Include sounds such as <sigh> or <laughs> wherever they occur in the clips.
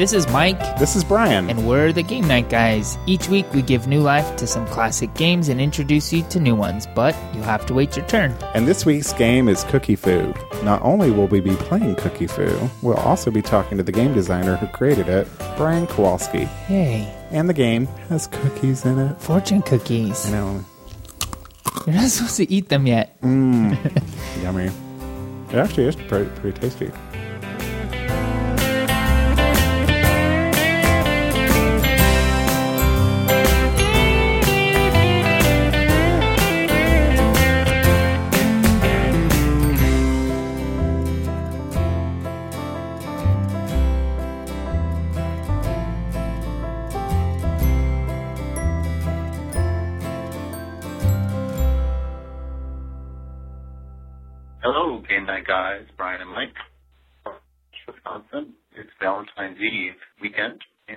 This is Mike, This is Brian. and we're the Game Night Guys. Each week we give new life to some classic games and introduce you to new ones, but you'll have to wait your turn. And this week's game is Cookie Fu. Not only will we be playing Cookie Fu, we'll also be talking to the game designer who created it, Brian Kowalski. Yay. And the game has cookies in it. Fortune cookies. I know, You're not supposed to eat them yet. Mmm. <laughs> Yummy. It actually is pretty, pretty tasty.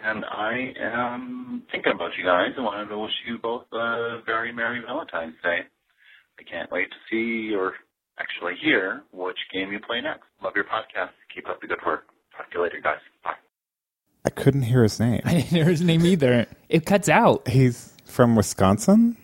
And I am thinking about you guys and wanted to wish you both a very merry Valentine's Day. I can't wait to see or actually hear which game you play next. Love your podcast. Keep up the good work. Talk to you later, guys. Bye. I couldn't hear his name. <laughs> I didn't hear his name either. It cuts out. He's from Wisconsin?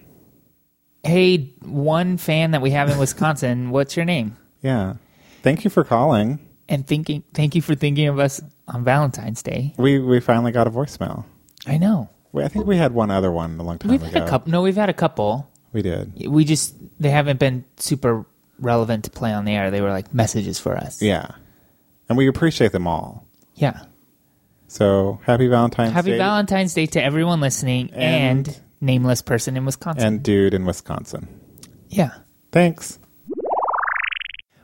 Hey, one fan that we have in Wisconsin, <laughs> what's your name? Yeah. Thank you for calling. And thinking, thank you for thinking of us on Valentine's Day. We we finally got a voicemail. I know. We, I think we had one other one a long time We've ago. had a couple. No, we've had a couple. We did. We just they haven't been super relevant to play on the air. They were like messages for us. Yeah. And we appreciate them all. Yeah. So happy Valentine's Happy Day. Valentine's Day to everyone listening and, And- nameless person in Wisconsin. and dude in Wisconsin. yeah. Thanks.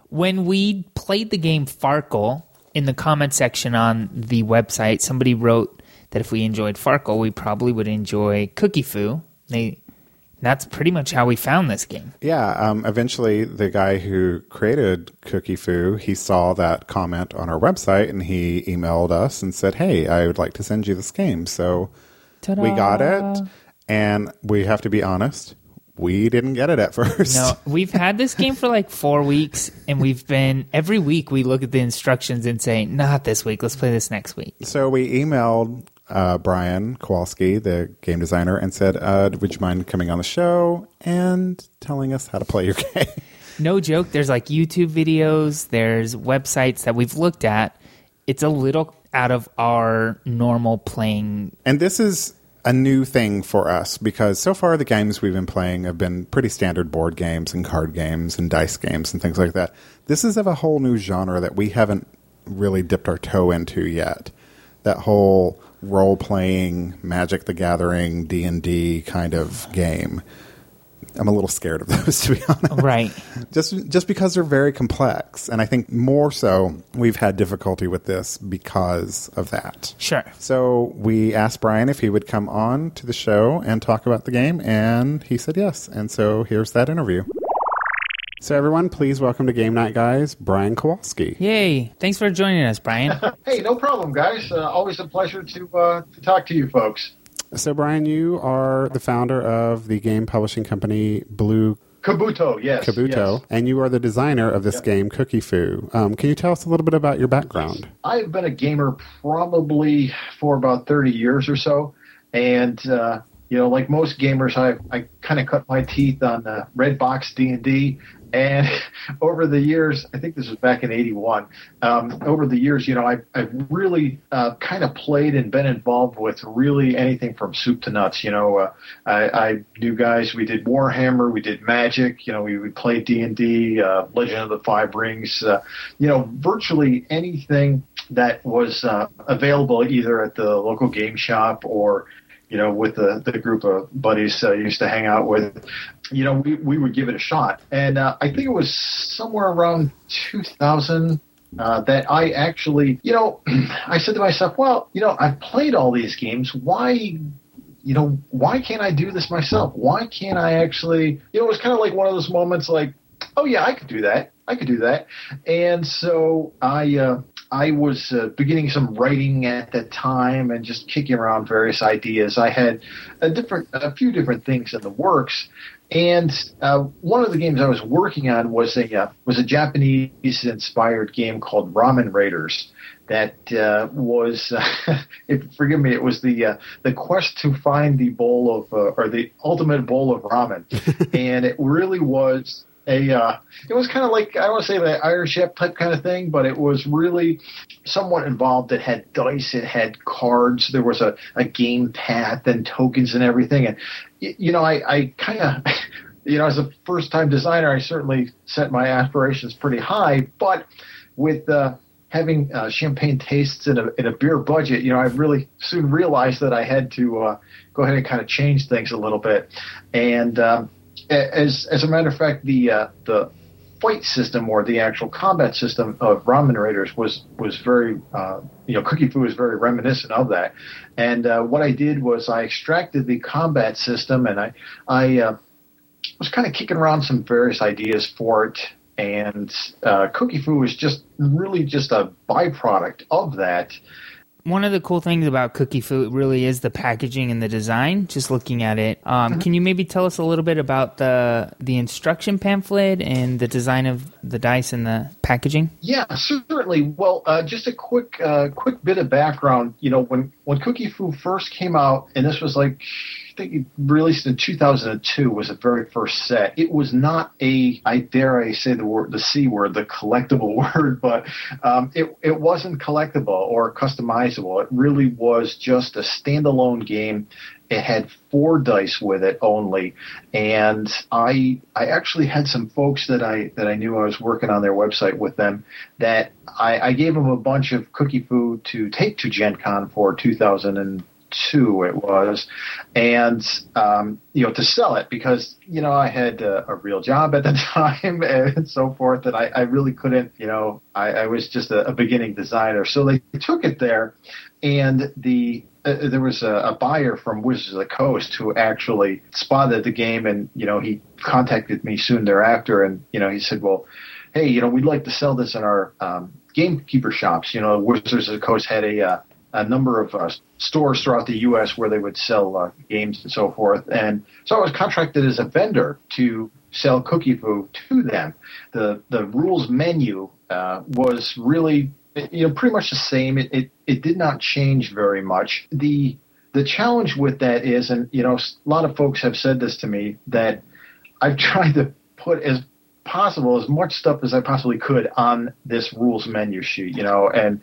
When we played the game Farkle in the comment section on the website, somebody wrote that if we enjoyed Farkle, we probably would enjoy Cookie Fu. They that's pretty much how we found this game. Yeah, um, eventually the guy who created Cookie Fu, he saw that comment on our website and he emailed us and said, "Hey, I would like to send you this game." So Ta-da. we got it, and we have to be honest, we didn't get it at first. No, we've had this game for like four weeks, and we've been every week we look at the instructions and say, "Not this week. Let's play this next week." So we emailed uh, Brian Kowalski, the game designer, and said, uh, "Would you mind coming on the show and telling us how to play your <laughs> game?" No joke. There's like YouTube videos. There's websites that we've looked at. It's a little out of our normal playing. And this is a new thing for us because so far the games we've been playing have been pretty standard board games and card games and dice games and things like that. This is of a whole new genre that we haven't really dipped our toe into yet. That whole role playing Magic the Gathering D&D kind of game. I'm a little scared of <laughs> those to be honest Right. just just because they're very complex and i think more so we've had difficulty with this because of that Sure. so we asked brian if he would come on to the show and talk about the game and he said yes and so here's that interview so everyone please welcome to game night guys brian kowalski Yay. Thanks for joining us, Brian. <laughs> Hey, no problem, guys. Uh, always a pleasure to uh, to talk to you folks. So brian you are the founder of the game publishing company blue Kabuto, yes. kabuto yes. and you are the designer of this game cookie fu um, can you tell us a little bit about your background I've been a gamer probably for about 30 years or so. And, uh, you know, like most gamers, I, I kind of cut my teeth on uh, Red Box D&D. And <laughs> over the years, I think this was back in 81, um, over the years, you know, I, I've really uh, kind of played and been involved with really anything from soup to nuts. You know, uh, I, I knew guys, we did Warhammer, we did Magic, you know, we would play D&D, uh, Legend of the Five Rings, uh, you know, virtually anything that was uh, available either at the local game shop or you know, with the, the group of buddies uh, I used to hang out with, you know, we, we would give it a shot. And uh, I think it was somewhere around 2000 uh, that I actually, you know, <clears throat> I said to myself, well, you know, I've played all these games. Why, you know, why can't I do this myself? Why can't I actually, you know, it was kind of like one of those moments like, oh, yeah, I could do that. I could do that. And so I, uh, I was uh, beginning some writing at that time and just kicking around various ideas. I had a different, a few different things in the works, And uh, one of the games I was working on was a uh, was a Japanese inspired game called Ramen Raiders. That uh, was, <laughs> if, forgive me, it was the uh, the quest to find the bowl of uh, or the ultimate bowl of ramen, <laughs> and it really was a uh, it was kind of like I don't want to say the Iron Chef type kind of thing, but it was really somewhat involved. It had dice, it had cards, there was a, a game path and tokens and everything. And you know, I, I kind of <laughs> you know, as a first time designer, I certainly set my aspirations pretty high, but with uh, having uh, champagne tastes in a, a beer budget, you know, I really soon realized that I had to uh, go ahead and kind of change things a little bit. And um, as as a matter of fact, the uh, the fight system or the actual combat system of Ramen Raiders was was very uh, you know Cookie Fu was very reminiscent of that. And uh, what I did was I extracted the combat system and I I uh, was kind of kicking around some various ideas for it. And uh, Cookie Fu was just really just a byproduct of that one of the cool things about Cookie Fu really is the packaging and the design. Just looking at it, um, mm-hmm. can you maybe tell us a little bit about the the instruction pamphlet and the design of the dice and the packaging? Yeah, certainly. Well, uh, just a quick uh, quick bit of background. You know, when when Cookie Fu first came out, and this was like think it released in 2002 was the very first set. It was not a, I dare I say the word, the C word, the collectible <laughs> word, but um, it, it wasn't collectible or customizable. It really was just a standalone game. It had four dice with it only, and I I actually had some folks that I that I knew I was working on their website with them that I, I gave them a bunch of cookie food to take to Gen Con for 2000 and two it was, and um, you know to sell it because you know I had a, a real job at the <laughs> time and so forth, and I, I really couldn't you know I, I was just a, a beginning designer, so they took it there, and the uh, there was a, a, buyer from Wizards of the Coast who actually spotted the game, and you know he contacted me soon thereafter, and you know he said, well, hey, you know we'd like to sell this in our um, gamekeeper shops. You know Wizards of the Coast had a uh, a number of uh, stores throughout the U.S. where they would sell uh, games and so forth. And so I was contracted as a vendor to sell Cookie Fu to them. The the rules menu uh, was really you know pretty much the same. It, it it did not change very much. The the challenge with that is, and you know, a lot of folks have said this to me that I've <laughs> tried to put as possible as much stuff as I possibly could on this rules menu sheet, you know, and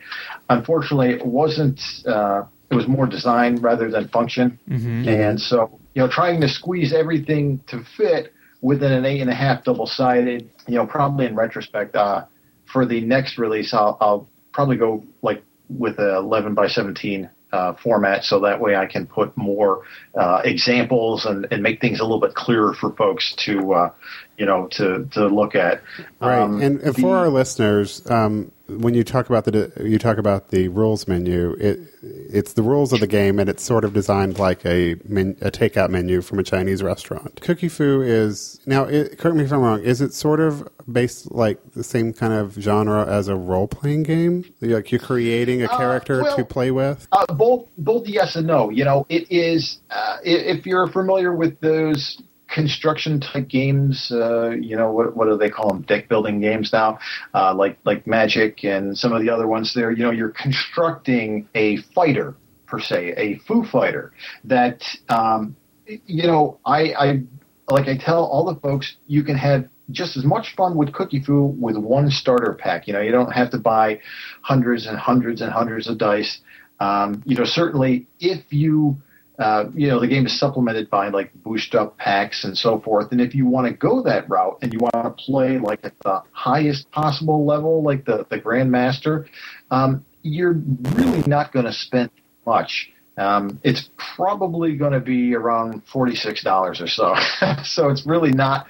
unfortunately it wasn't, uh, it was more design rather than function. Mm-hmm. And so, you know, trying to squeeze everything to fit within an eight and a half double sided, you know, probably in retrospect, uh, for the next release, I'll, I'll probably go like with a 11 by 17 uh, format so that way I can put more uh, examples and, and make things a little bit clearer for folks to uh, you know to to look at. Right, um, and, and, for the, our listeners, um, when you talk about the you talk about the rules menu, it it's the rules of the game, and it's sort of designed like a men, a takeout menu from a Chinese restaurant. Cookie Fu is now. It, correct me if I'm wrong. Is it sort of based like the same kind of genre as a role playing game? Like you're creating a uh, character uh, well, to play with. Uh, both both yes and no. You know, it is. Uh, if you're familiar with those construction type games. Uh, you know, what what do they call them? Deck building games now, uh, like like Magic and some of the other ones. There, you know, you're constructing a fighter per se, a Foo fighter that um, you know. I, I like I tell all the folks, you can have just as much fun with Cookie Fu with one starter pack. You know, you don't have to buy hundreds and hundreds and hundreds of dice. Um, you know, certainly if you uh, you know, the game is supplemented by like boost up packs and so forth. And if you want to go that route and you want to play like at the highest possible level, like the, the Grandmaster, um, you're really not going to spend much. Um, it's probably going to be around $46 or so. <laughs> so it's really not,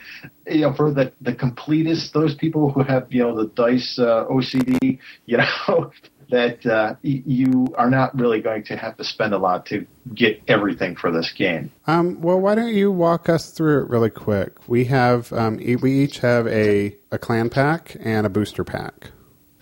you know, for the, the completists, those people who have, you know, the dice uh, OCD, you know, that uh, you are not really going to have to spend a lot to get everything for this game. Um, well, why don't you walk us through it really quick? We have um, we each have a a clan pack and a booster pack.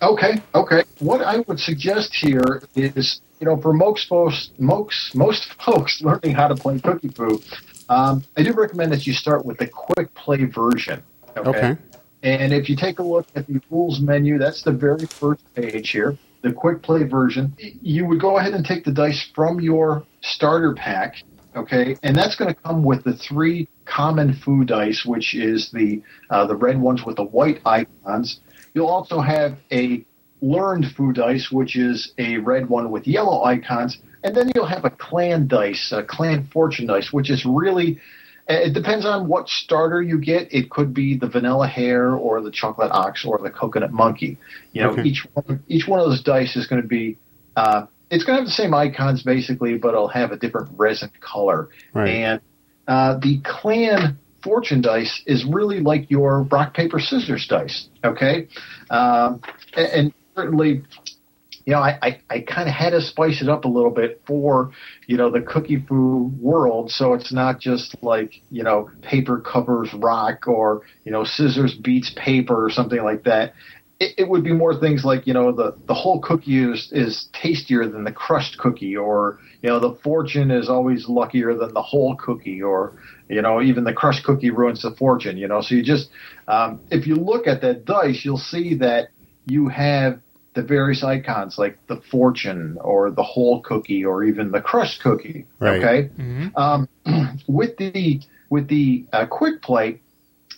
Okay, okay. What I would suggest here is, you know, for most folks, most most <laughs> folks learning how to play Cookie Fu, Um, I do recommend that you start with the quick play version. Okay. And if you take a look at the rules menu, that's the very first page here, the quick play version. You would go ahead and take the dice from your starter pack, okay, and that's going to come with the three common food dice, which is the uh, the red ones with the white icons. You'll also have a learned food dice, which is a red one with yellow icons, and then you'll have a clan dice, a clan fortune dice, which is really it depends on what starter you get. It could be the vanilla hare or the chocolate ox or the coconut monkey. You know, Okay. each one, each one of those dice is going to be uh, it's going to have the same icons basically, but it'll have a different resin color. Right. And uh, the clan fortune dice is really like your rock paper scissors dice. Okay, um, and, and certainly. You know, I, I, I kind of had to spice it up a little bit for, you know, the cookie fu world. So it's not just like, you know, paper covers rock or, you know, scissors beats paper or something like that. It, it would be more things like, you know, the, the whole cookie is, is tastier than the crushed cookie or, you know, the fortune is always luckier than the whole cookie or, you know, even the crushed cookie ruins the fortune, you know. So you just, um, if you look at that dice, you'll see that you have the various icons like the fortune or the whole cookie or even the crushed cookie. Right. Okay. Mhm. Um, <clears throat> with the with the uh, quick play,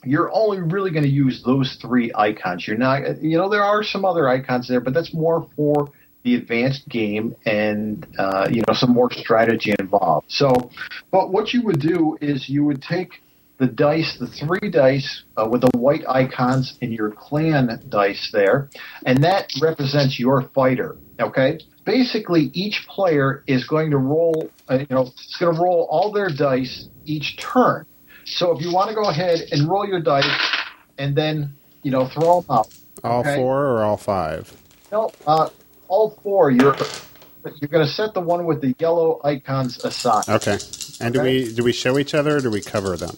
you're only really going to use those three icons. You're not, you know, there are some other icons there, but that's more for the advanced game and uh, you know some more strategy involved. So, but what you would do is you would take the dice, the three dice uh, with the white icons in your clan dice there, and that represents your fighter. Okay, basically each player is going to roll, uh, you know, it's going to roll all their dice each turn. So if you want to go ahead and roll your dice, and then you know throw them out. All Okay. four or all five? No, uh, all four. You're you're going to set the one with the yellow icons aside. Okay. And do we do we show each other or do we cover them?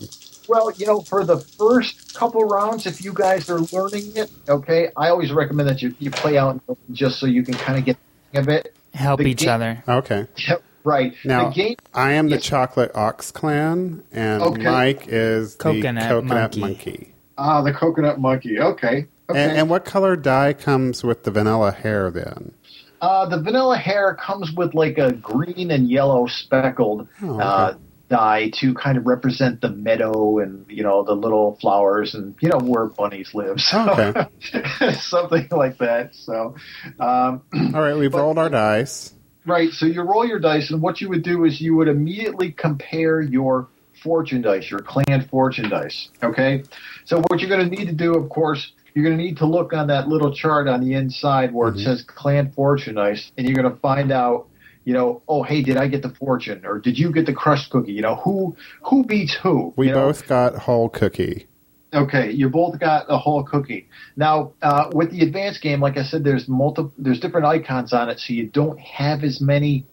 Well, you know, for the first couple rounds, if you guys are learning it, okay, I always recommend that you, you play out just so you can kind of get the hang of it. Help The each game- other. Okay. Yep, right. Now, the game, I am the Yes. Chocolate Ox Clan, and Okay. Mike is Coconut the Coconut Monkey. Monkey. ah, the coconut monkey. Okay, okay. And, and what color dye comes with the vanilla hare then? uh, the vanilla hare comes with like a green and yellow speckled Oh, okay. uh, dye to kind of represent the meadow and you know the little flowers and you know where bunnies live. So, Okay. <laughs> something like that. So. Um, All right, we've But- rolled our dice. Right. So you roll your dice, and what you would do is you would immediately compare your fortune dice, your clan fortune dice. Okay. So what you're going to need to do, of course, you're going to need to look on that little chart on the inside where Mhm. it says clan fortune dice, and you're going to find out, you know, oh hey, did I get the fortune, or did you get the crushed cookie? You know, who who beats who? We you know? both got whole cookie. Okay, you both got a whole cookie. Now, uh, with the advanced game, like I said, there's multiple, there's different icons on it, so you don't have as many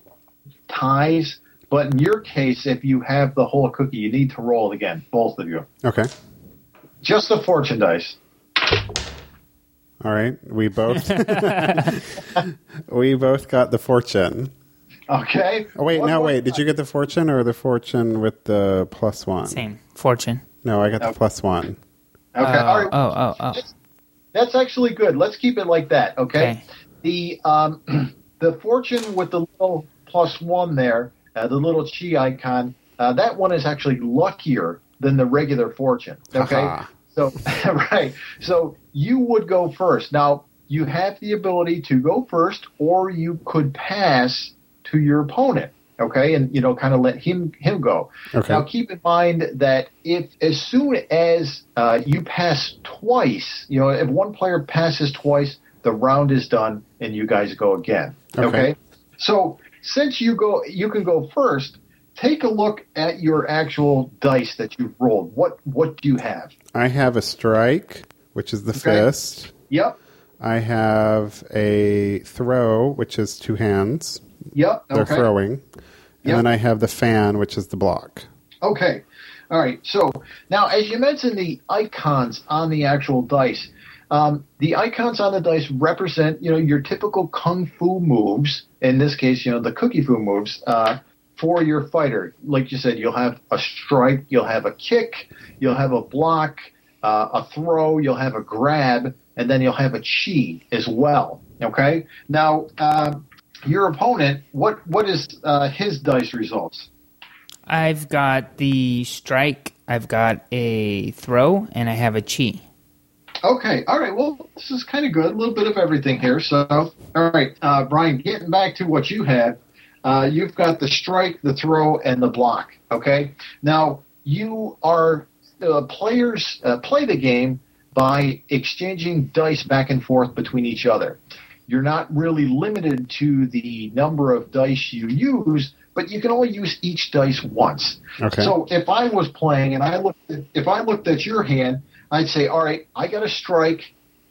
ties. But in your case, if you have the whole cookie, you need to roll it again, both of you. Okay. Just the fortune dice. All right. We both <laughs> <laughs> we both got the fortune. Okay. Oh wait, One no more wait. Did you get the fortune or the fortune with the plus one? Same. Fortune. No, I got the plus one. Okay. Oh, All right. oh, oh, oh. That's actually good. Let's keep it like that. Okay. Okay. The um, <clears throat> the fortune with the little plus one there, uh, the little chi icon, uh, that one is actually luckier than the regular fortune. Okay. Haha. So <laughs> right. So you would go first. Now you have the ability to go first, or you could pass to your opponent. Okay, and you know, kind of let him him go. Okay. Now keep in mind that if as soon as uh, you pass twice, you know, if one player passes twice, the round is done and you guys go again. Okay. Okay. So since you go, you can go first. Take a look at your actual dice that you've rolled. What what do you have? I have a strike, which is the Okay. fist. Yep. I have a throw, which is two hands. Yep. They're okay. throwing. And Yep. then I have the fan, which is the block. Okay. All right. So now, as you mentioned, the icons on the actual dice, um, the icons on the dice represent, you know, your typical kung fu moves. In this case, you know, the cookie fu moves. Uh, for your fighter. Like you said, you'll have a strike, you'll have a kick, you'll have a block, uh, a throw, you'll have a grab, and then you'll have a chi as well. Okay. Now, uh, your opponent, what what is uh, his dice results? I've got the strike, I've got a throw, and I have a chi. Okay, all right. Well, this is kind of good. A little bit of everything here. So, all right, uh, Brian, getting back to what you had, uh, you've got the strike, the throw, and the block. Okay. Now you are uh, players uh, play the game by exchanging dice back and forth between each other. You're not really limited to the number of dice you use, but you can only use each dice once. Okay. So if I was playing and I looked, at, if I looked at your hand, I'd say, all right, I got a strike,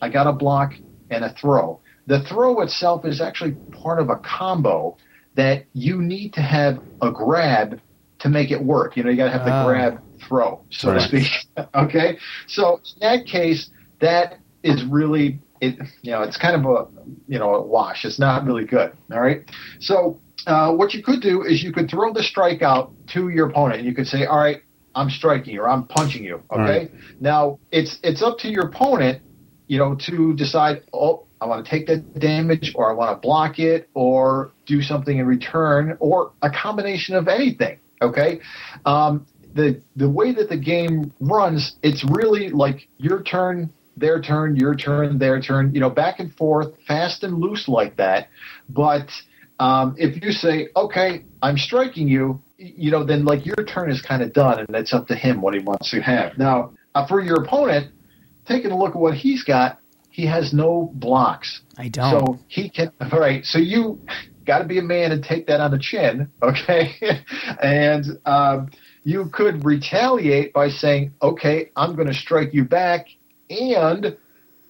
I got a block, and a throw. The throw itself is actually part of a combo that you need to have a grab to make it work. You know, you got to have the Ah. grab throw, so Right. to speak. <laughs> okay, so in that case, that is really it. You know, it's kind of a you know a wash. It's not really good. All right, so. Uh, what you could do is you could throw the strike out to your opponent. and You could say, "All right, I'm striking you or I'm punching you." Okay. Right. Now it's it's up to your opponent, you know, to decide. Oh, I want to take that damage, or I want to block it, or do something in return, or a combination of anything. Okay. Um, the the way that the game runs, it's really like your turn, their turn, your turn, their turn. You know, back and forth, fast and loose like that. But um, if you say, "Okay, I'm striking you," you know, then like your turn is kind of done, and it's up to him what he wants to have. Now, uh, for your opponent, taking a look at what he's got, he has no blocks. I don't. So he can. All right. So you got to be a man and take that on the chin, <laughs> okay? and um, you could retaliate by saying, "Okay, I'm going to strike you back, and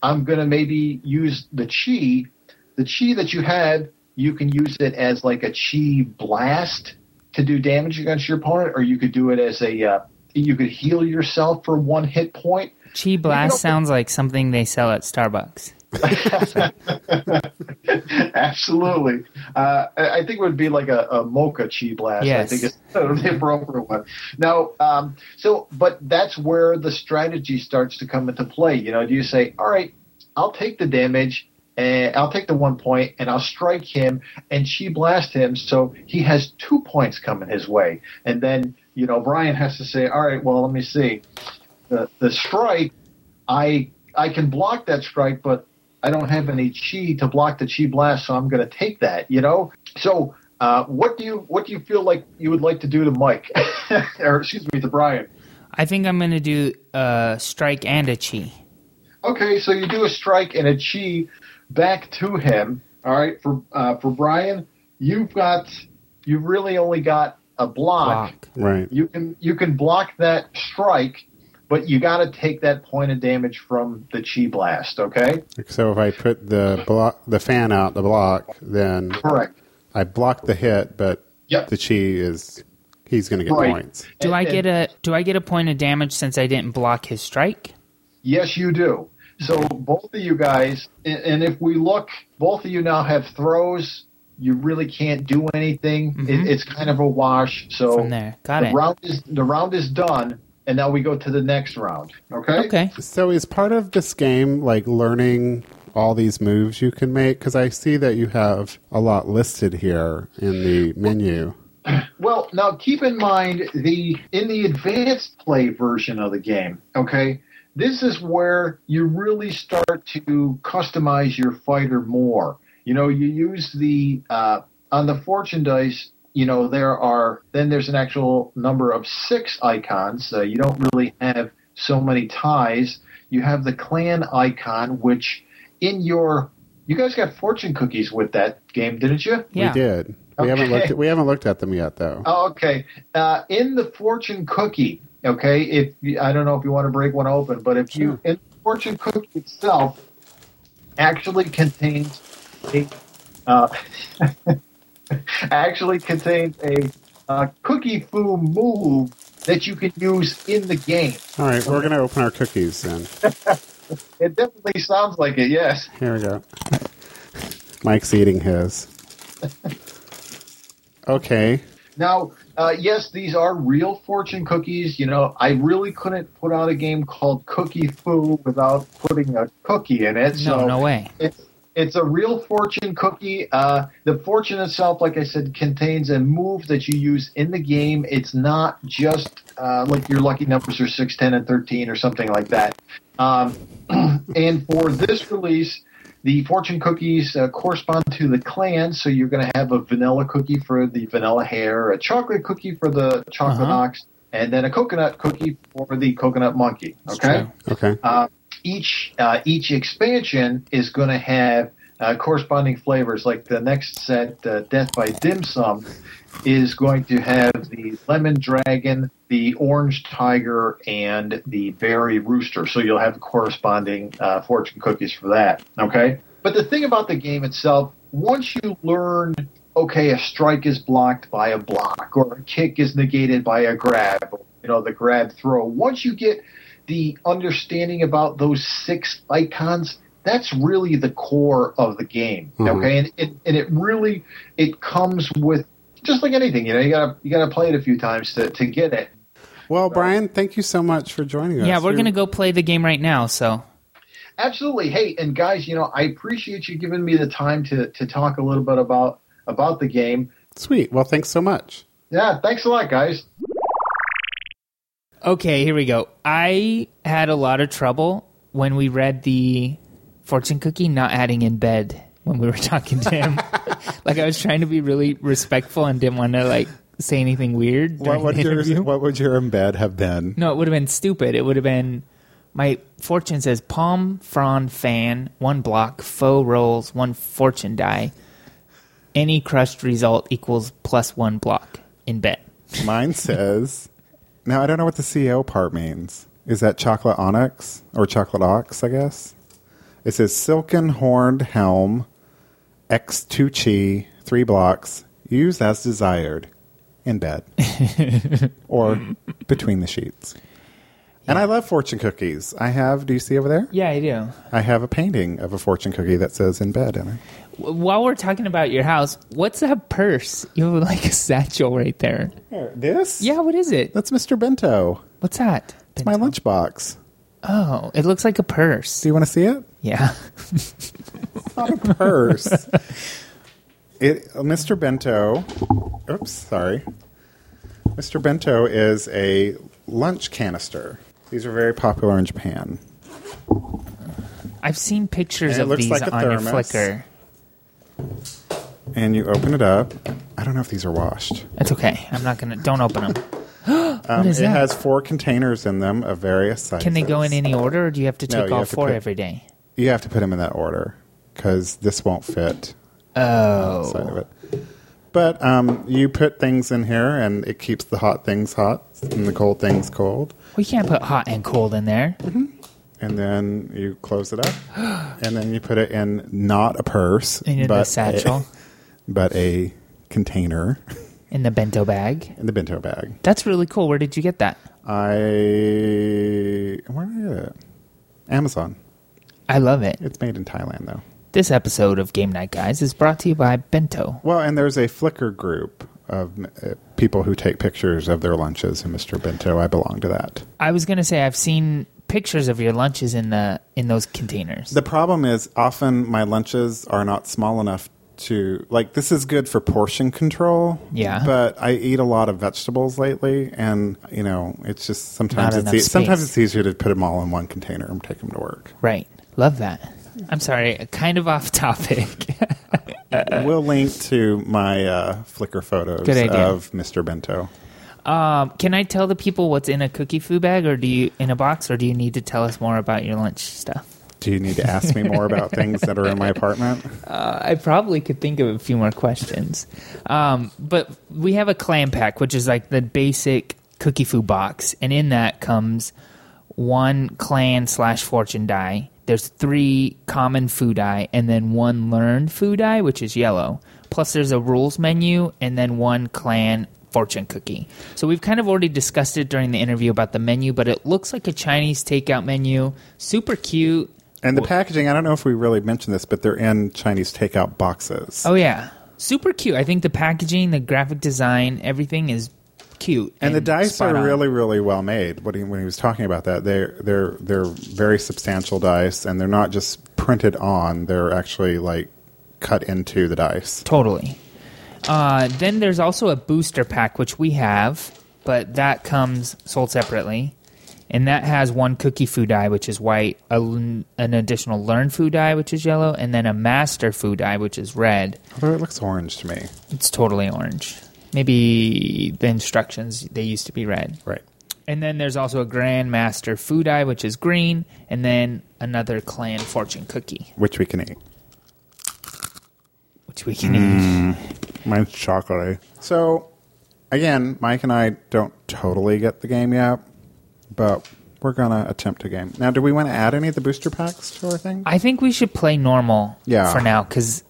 I'm going to maybe use the chi. The chi that you had, you can use it as like a chi blast to do damage against your opponent, or you could do it as a. Uh, you could heal yourself for one hit point. Chi Blast sounds like something they sell at Starbucks. <laughs> Absolutely. Uh, I think it would be like a, a mocha chi blast. I think it's <laughs> the appropriate one. Now, um, so, but that's where the strategy starts to come into play. You know, do you say, all right, I'll take the damage and I'll take the one point and I'll strike him and chi blast him so he has two points coming his way. And then, you know, Brian has to say, all right, well, let me see. The, the strike, I, I can block that strike, but I don't have any chi to block the chi blast, so I'm going to take that. You know. So, uh, what do you what do you feel like you would like to do to Mike, <laughs> or excuse me, to Brian? I think I'm going to do a strike and a chi. Okay, so you do a strike and a chi back to him. All right, for uh, for Brian, you've got you've really only got a block. Block. Right. You can you can block that strike, but you got to take that point of damage from the chi blast. Okay, So if I put the block, the fan out, the block, then correct. I block the hit, but Yep. the chi is he's going to get Right. points. Do And- I and- get a do I get a point of damage since I didn't block his strike? Yes, you do. So both of you guys, and and if we look, both of you now have throws. You really can't do anything. It, mm-hmm. it's kind of a wash. So From there. Got the it. round is the round is done, and now we go to the next round. Okay. Okay. So is part of this game like learning all these moves you can make? Because I see that you have a lot listed here in the menu. <clears throat> Well, now keep in mind the in the advanced play version of the game, okay? This is where you really start to customize your fighter more. You know, you use the uh, on the fortune dice. You know, there are then there's an actual number of six icons. Uh, you don't really have so many ties. You have the clan icon, which in your you guys got fortune cookies with that game, didn't you? Yeah. We did. We haven't looked. At, we haven't looked at them yet, though. Oh, okay. Uh, in the fortune cookie, okay. If I don't know if you want to break one open, but if you in the fortune cookie itself actually contains a uh, <laughs> actually contains a uh, cookie fu move that you can use in the game. All right, we're going to open our cookies then. <laughs> It definitely sounds like it. Yes. Here we go. Mike's eating his. Okay. Now, uh, yes, these are real fortune cookies. You know, I really couldn't put out a game called Cookie Fu without putting a cookie in it. No, so no way. It's it's a real fortune cookie. Uh, the fortune itself, like I said, contains a move that you use in the game. It's not just uh, like your lucky numbers are six, ten, and thirteen or something like that. Um, <clears throat> and for this release, the fortune cookies uh, correspond to the clans. So you're going to have a vanilla cookie for the vanilla hare, a chocolate cookie for the chocolate Uh-huh. ox, and then a coconut cookie for the coconut monkey. Okay. Okay. uh, each uh, each expansion is going to have uh, corresponding flavors. Like the next set, uh, Death by Dim Sum, is going to have the lemon dragon, the orange tiger, and the berry rooster. So you'll have corresponding uh, fortune cookies for that. Okay, but the thing about the game itself, once you learn. Okay, a strike is blocked by a block, or a kick is negated by a grab. You know, the grab throw. Once you get the understanding about those six icons that's really the core of the game Mhm. okay and it, and it really it comes with just like anything you know you gotta you gotta play it a few times to, to get it Well, Brian, thank you so much for joining us. Yeah, we're We- going to go play the game right now. So absolutely hey and guys you know i appreciate you giving me the time to to talk a little bit about about the game Sweet. Well, thanks so much. yeah thanks a lot guys Okay, here we go. I had a lot of trouble when we read the fortune cookie not adding in bed when we were <laughs> talking to him. <laughs> like I was trying to be really respectful and didn't want to like say anything weird What would your. What would your embed have been? No, it would have been stupid. It would have been my fortune says palm frond fan one block faux rolls one fortune die. Any crushed result equals plus one block in bet. Mine says. Now I don't know what the CEO part means. Is that chocolate onyx or chocolate ox? I guess it says silken horned helm, X two chi, three blocks, use as desired, in bed <laughs> or between the sheets. And I love fortune cookies. I have. Do you see over there? Yeah, I do. I have a painting of a fortune cookie that says "in bed" in it. While we're talking about your house, what's that purse? <laughs> You have like a satchel right there. Here, this? Yeah, what is it? that's Mr. Bento. What's that? It's my lunchbox. Oh, it looks like a purse. Do you want to see it? Yeah. not a purse. <laughs> it, Mr. Bento. Oops, sorry. Mr. Bento is a lunch canister. These are very popular in Japan. I've seen pictures And it of looks these like a on your thermos. Flickr. And you open it up. I don't know if these are washed. It's okay. I'm not gonna. Don't open them. <gasps> Um, is it that? has four containers in them of various sizes. Can they go in any order, or do you have to No, take you all have to four put- every day? You have to put them in that order because this won't fit Oh, side of it. But um, you put things in here, and it keeps the hot things hot and the cold things cold. We can't put hot and cold in there. and then you close it up, <gasps> and then you put it in not a purse, In the but satchel, a, <laughs> but a container <laughs> in the bento bag. in the bento bag. That's really cool. Where did you get that? I where did I get it? Amazon. I love it. It's made in Thailand though. This episode of Game Night Guys is brought to you by Bento. Well, and there's a Flickr group of uh, people who take pictures of their lunches, and Mr. Bento, I belong to that. I was gonna say I've seen pictures of your lunches in the in those containers. The problem is often my lunches are not small enough to like this is good for portion control. Yeah. But I eat a lot of vegetables lately and you know, it's just sometimes Not it's e- sometimes it's easier to put them all in one container and take them to work. right. Love that. I'm sorry, kind of off topic. <laughs> we'll link to my uh, Flickr photos Good idea. of Mr. Bento. um, can I tell the people what's in a cookie food bag, or do you in a box, or do you need to tell us more about your lunch stuff? Do you need to ask me more about <laughs> things that are in my apartment? Uh, I probably could think of a few more questions. Um, but we have a clam pack, which is like the basic cookie food box, and in that comes one clan slash fortune die. There's three common food die, and then one learned food die, which is yellow. Plus, there's a rules menu, and then one clan fortune cookie. So we've kind of already discussed it during the interview about the menu, but it looks like a Chinese takeout menu. Super cute. And the packaging, I don't know if we really mentioned this, but they're in Chinese takeout boxes. Oh yeah. super cute. I think the packaging, the graphic design, everything is cute. And the dice are on. really, really well made. What he, when he was talking about that, they're they're they're very substantial dice, and they're not just printed on; they're actually like cut into the dice. Totally. Uh, then there's also a booster pack, which we have, but that comes sold separately. And that has one cookie food die, which is white, a, an additional learn food die, which is yellow, and then a master food die, which is red. Although it looks orange to me, It's totally orange. Maybe the instructions, they used to be red. right? And then there's also a Grand Master food die, which is green, and then another clan fortune cookie, Which we can eat. which we can eat. Mm. Mine's chocolate. So, again, Mike and I don't totally get the game yet, but we're gonna attempt a game. Now, do we want to add any of the booster packs to our thing? I think we should play normal Yeah. for now because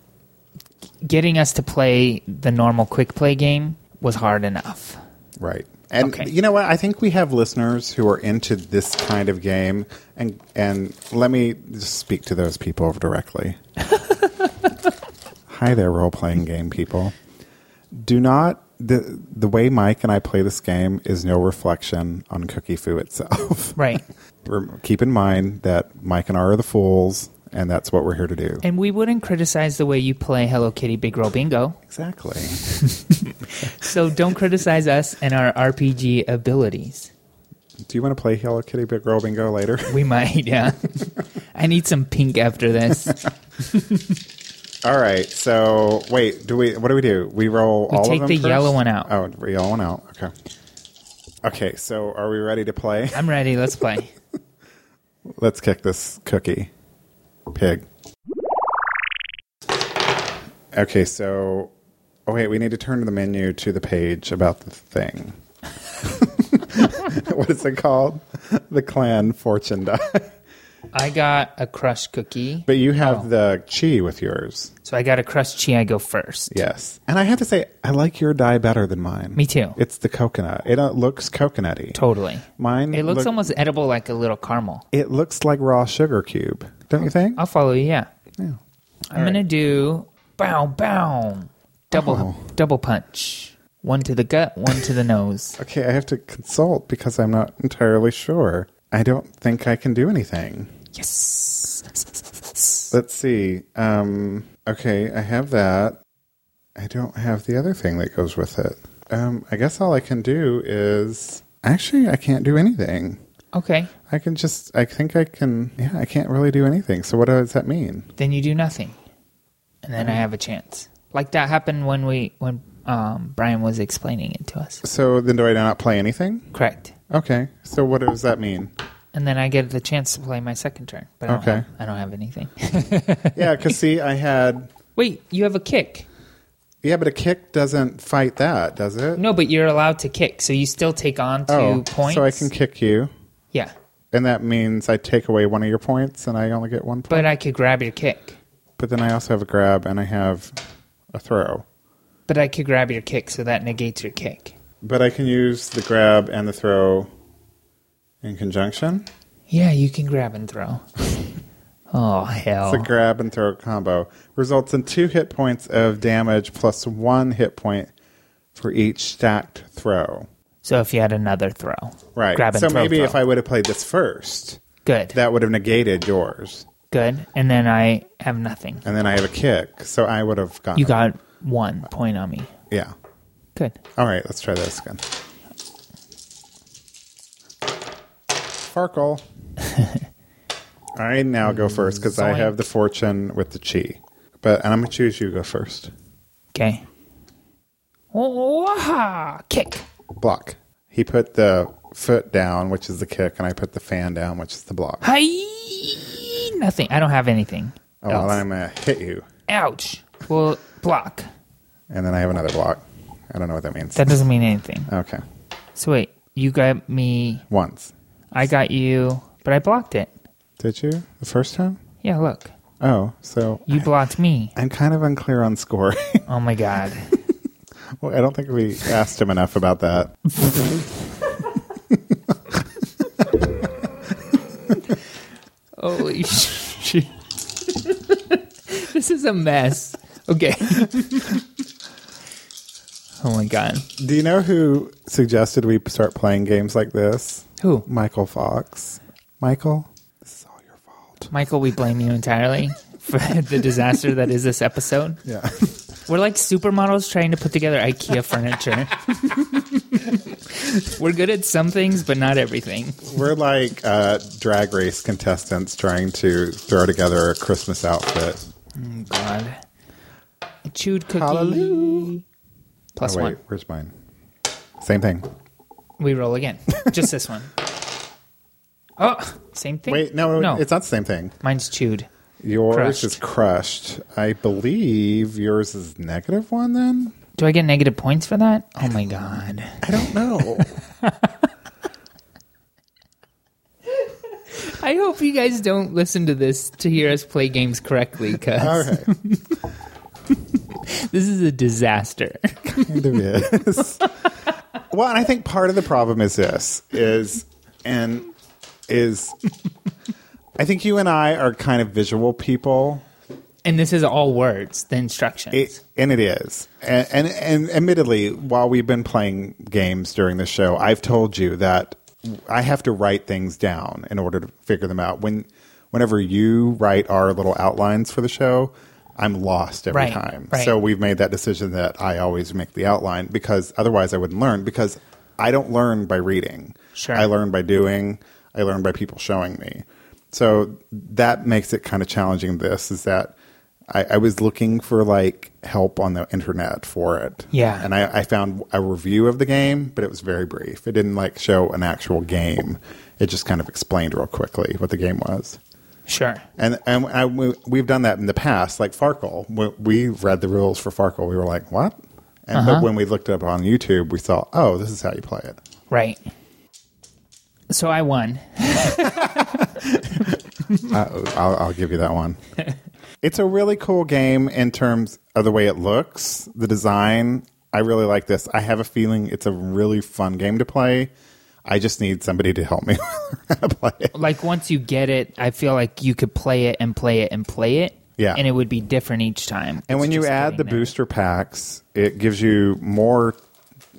getting us to play the normal quick play game was hard enough. Right. And Okay. you know what? I think we have listeners who are into this kind of game, and and let me just speak to those people directly. <laughs> Hi there, role playing game people. Do not the the way Mike and I play this game is no reflection on Cookie Fu itself. Right. <laughs> Keep in mind that Mike and I are the fools, and that's what we're here to do. and we wouldn't criticize the way you play Hello Kitty Big Roll Bingo. Exactly. <laughs> So don't criticize us and our RPG abilities. Do you want to play Hello Kitty Big Girl Bingo later? <laughs> We might, yeah. I need some pink after this. <laughs> All right. So wait, do we? What do we do? We roll We all take of them Take the first? yellow one out. Oh, the yellow one out. Okay. Okay. So are we ready to play? I'm ready. Let's play. Let's kick this cookie pig. Okay. So, oh wait, we need to turn the menu to the page about the thing. <laughs> what is it called? The clan fortune die. I got a crushed cookie. But you have Oh. the chi with yours. So I got a crushed chi. I go first. Yes. And I have to say, I like your die better than mine. Me too. It's the coconut. It uh, looks coconutty. Totally. Mine. It looks look- almost edible like a little caramel. It looks like raw sugar cube, don't you think? I'll follow you, yeah. Yeah. I'm gonna do bow bow. Double Oh. double punch. One to the gut, one to the nose. <laughs> Okay, I have to consult because I'm not entirely sure. I don't think I can do anything. Yes. Let's see. Um, okay, I have that. I don't have the other thing that goes with it. Um, I guess all I can do is actually I can't do anything. Okay. I can just. I think I can. Yeah, I can't really do anything. So what does that mean? Then you do nothing. And then I have a chance. Like that happened when we when um, Brian was explaining it to us. So then, do I not play anything? Correct. Okay. So what does that mean? And then I get the chance to play my second turn. But I don't Okay. have, I don't have anything. <laughs> Yeah, because see, I had. Wait, you have a kick. Yeah, but a kick doesn't fight that, does it? No, but you're allowed to kick, so you still take on two oh, points. so I can kick you, Yeah. and that means I take away one of your points, and I only get one point. But I could grab your kick. But then I also have a grab, and I have a throw. But I could grab your kick, so that negates your kick. But I can use the grab and the throw in conjunction. Yeah, you can grab and throw. <laughs> oh hell! It's a grab and throw combo. Results in two hit points of damage plus one hit point for each stacked throw. So if you had another throw, Right. Grab and so throw, maybe throw. if I would have played this first, good, that would have negated yours. good, and then I have nothing. And then I have a kick, so I would have gotten You got one point on me. Yeah. Good. All right, let's try this again. Farkle. <laughs> I now go first because I have the fortune with the chi. But and I'm gonna choose you to go first. Okay. Waha! Kick. Block. He put the foot down, which is the kick, and I put the fan down, which is the block. Hi. Nothing. I don't have anything. Oh, well, else. I'm gonna hit you, Ouch. Well, block. and then I have another block. I don't know what that means. That doesn't mean anything. okay, So wait, you got me. once. I got you, but I blocked it. Did you the first time? Yeah, look. Oh, so You blocked me. I'm kind of unclear on score. Oh my god. <laughs> well, I don't think we asked him enough about that. <laughs> Holy shit. this is a mess. Okay. <laughs> oh my god. Do you know who suggested we start playing games like this? Who? Michael Fox. Michael, this is all your fault. Michael, we blame you entirely for <laughs> the disaster that is this episode. Yeah. We're like supermodels trying to put together IKEA <laughs> furniture. We're good at some things, but not everything. We're like uh, drag race contestants trying to throw together a Christmas outfit. Oh, God. A chewed cookie. Hallelujah. Plus oh, wait, one. where's mine? Same thing. We roll again. Just this one. <laughs> Oh, same thing. Wait, no, no, it's not the same thing. mine's chewed. Yours Crushed. is crushed. I believe yours is negative one then? Do I get negative points for that? Oh my god. I don't know. <laughs> I hope you guys don't listen to this to hear us play games correctly, because All right. <laughs> this is a disaster. kind of is. well, and I think part of the problem is this is and is I think you and I are kind of visual people. and this is all words, the instructions. It, and it is. And, and and admittedly, while we've been playing games during the show, I've told you that I have to write things down in order to figure them out. When whenever you write our little outlines for the show, I'm lost every Right, time. right. So we've made that decision that I always make the outline because otherwise I wouldn't learn because I don't learn by reading. Sure. I learn by doing. I learn by people showing me. So that makes it kind of challenging. This is that I, I was looking for like help on the internet for it. Yeah. and I, I found a review of the game, but it was very brief. It didn't like show an actual game. It just kind of explained real quickly what the game was. sure. And and I, we, we've done that in the past, like Farkle. We, we read the rules for Farkle. We were like, "What?" And Uh-huh. but when we looked it up on YouTube, we saw, "Oh, this is how you play it." Right. So I won. <laughs> Uh, I'll, I'll give you that one. it's a really cool game in terms of the way it looks, the design. I really like this. I have a feeling it's a really fun game to play. I just need somebody to help me <laughs> learn how to play it. Like once you get it, I feel like you could play it and play it and play it. Yeah. And it would be different each time. And when you add the there. booster packs, it gives you more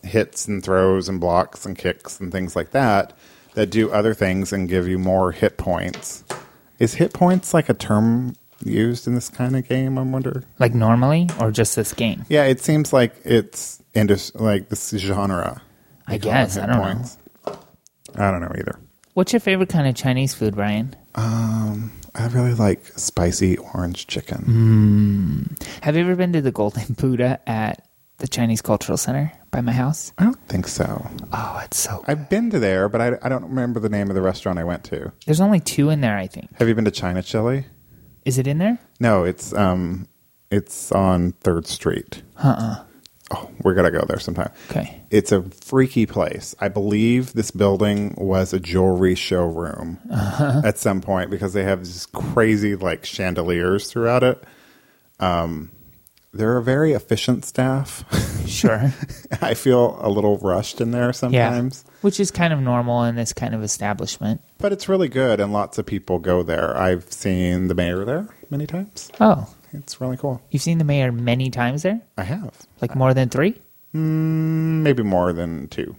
hits and throws and blocks and kicks and things like that that do other things and give you more hit points. Is hit points like a term used in this kind of game? I wonder. like normally or just this game. Yeah, it seems like it's indus- like this genre. I guess. I don't know. I don't know either. What's your favorite kind of Chinese food, Ryan? I really like spicy orange chicken. Mm. Have you ever been to the Golden <laughs> Buddha at the Chinese Cultural Center by my house? I don't think so. Oh, it's so. I've been to there, but I, I don't remember the name of the restaurant I went to. There's only two in there, I think. Have you been to China Chili? Is it in there? No, it's um, it's on Third Street. Uh uh Oh, we're gonna go there sometime. Okay. It's a freaky place. I believe this building was a jewelry showroom Uh-huh. at some point because they have these crazy like chandeliers throughout it. Um, they're a very efficient staff. Sure. <laughs> I feel a little rushed in there yeah. sometimes, Which is kind of normal in this kind of establishment. but it's really good, and lots of people go there. I've seen the mayor there many times. Oh, It's really cool. you've seen the mayor many times there? I have Like more than three? Mm, maybe more than two.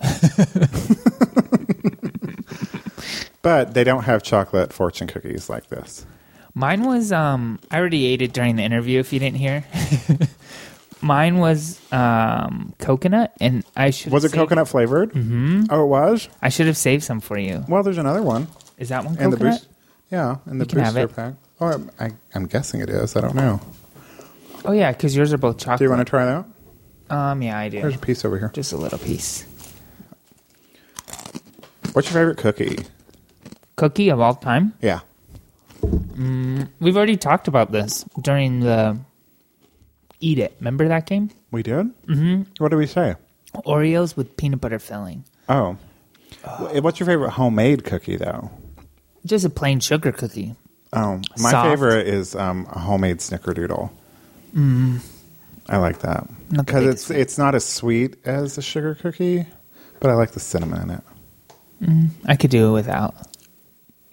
<laughs> <laughs> but they don't have chocolate fortune cookies like this. Mine was um I already ate it during the interview if you didn't hear. <laughs> Mine was um coconut and I should Was it coconut flavored? Mm-hmm. Oh, it was. I should have saved some for you. Well, there's another one Is that one in the coconut? boost. Yeah, in the You can have booster it. pack. Oh, I, I, I'm guessing it is. I don't know. Oh yeah, because yours are both chocolate. Do you want to try that? Um yeah, I do. There's a piece over here. Just a little piece. What's your favorite cookie? Cookie of all time. Yeah. We've already talked about this during the Eat It. Remember that game? We did? Mm-hmm. What did we say? Oreos with peanut butter filling. Oh. Wh- What's your favorite homemade cookie, though? Just a plain sugar cookie. Oh, my Soft. favorite is um, a homemade snickerdoodle. Mm. I like that because it's it's not as sweet as a sugar cookie, but I like the cinnamon in it. I could do it without.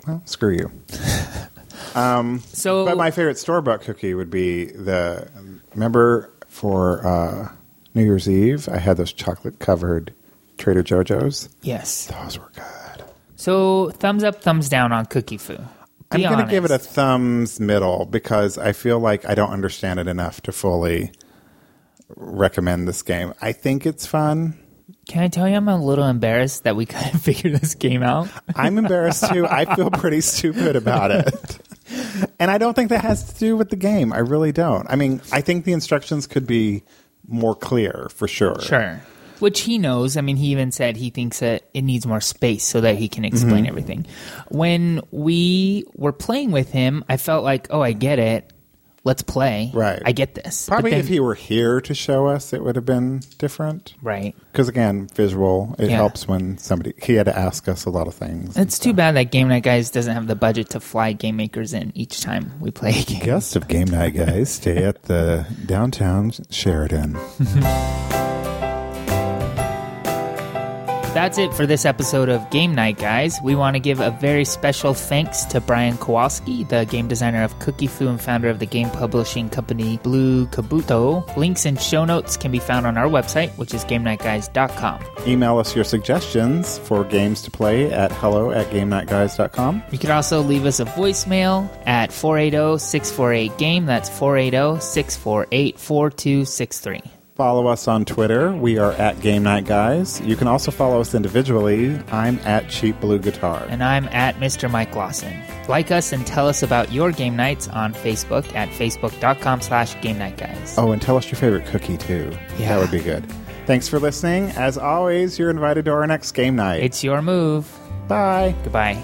Well, screw you. <laughs> So But my favorite store bought cookie would be the remember for uh, New Year's Eve, I had those chocolate covered Trader Jojo's. Yes. Those were good. So thumbs up, thumbs down on cookie fu. I'm going to give it a thumbs middle because I feel like I don't understand it enough to fully recommend this game. I think it's fun. Can I tell you, I'm a little embarrassed that we couldn't <laughs> figure this game out. I'm embarrassed too. I feel pretty stupid about it. <laughs> And I don't think that has to do with the game. I really don't. I mean, I think the instructions could be more clear for sure. Sure. Which he knows. I mean, he even said he thinks that it needs more space so that he can explain Mm-hmm. everything. When we were playing with him, I felt like, oh, I get it. Let's play. Right. I get this. Probably then- if he were here to show us, it would have been different. Right. Because again, visual, it Yeah. helps when somebody, he had to ask us a lot of things. It's too bad that Game Night Guys doesn't have the budget to fly game makers in each time we play <laughs> a game. Guests of Game Night Guys stay at the downtown Sheraton. <laughs> That's it for this episode of Game Night, guys. We want to give a very special thanks to Brian Kowalski, the game designer of Cookie Fu and founder of the game publishing company Blue Kabuto. Links and show notes can be found on our website, which is GameNightGuys.com. Email us your suggestions for games to play at hello at GameNightGuys.com. You can also leave us a voicemail at 480 648 GAME. That's 480 648 4263. Follow us on Twitter. We are at Game Night Guys. You can also follow us individually. I'm at Cheap Blue Guitar. And I'm at Mr. Mike Lawson. Like us and tell us about your game nights on Facebook at facebook.com slash game night guys. Oh, and tell us your favorite cookie too. Yeah. That would be good. Thanks for listening. As always, you're invited to our next game night. It's your move. Bye. Goodbye.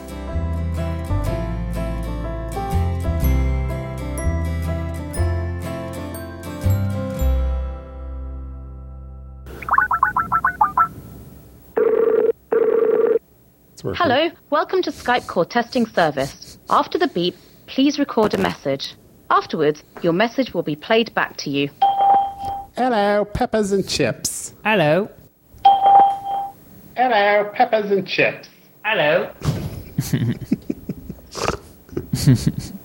Hello, welcome to Skype call testing service. After the beep, please record a message. Afterwards, your message will be played back to you. Hello, peppers and chips. Hello. Hello, peppers and chips. Hello. <laughs>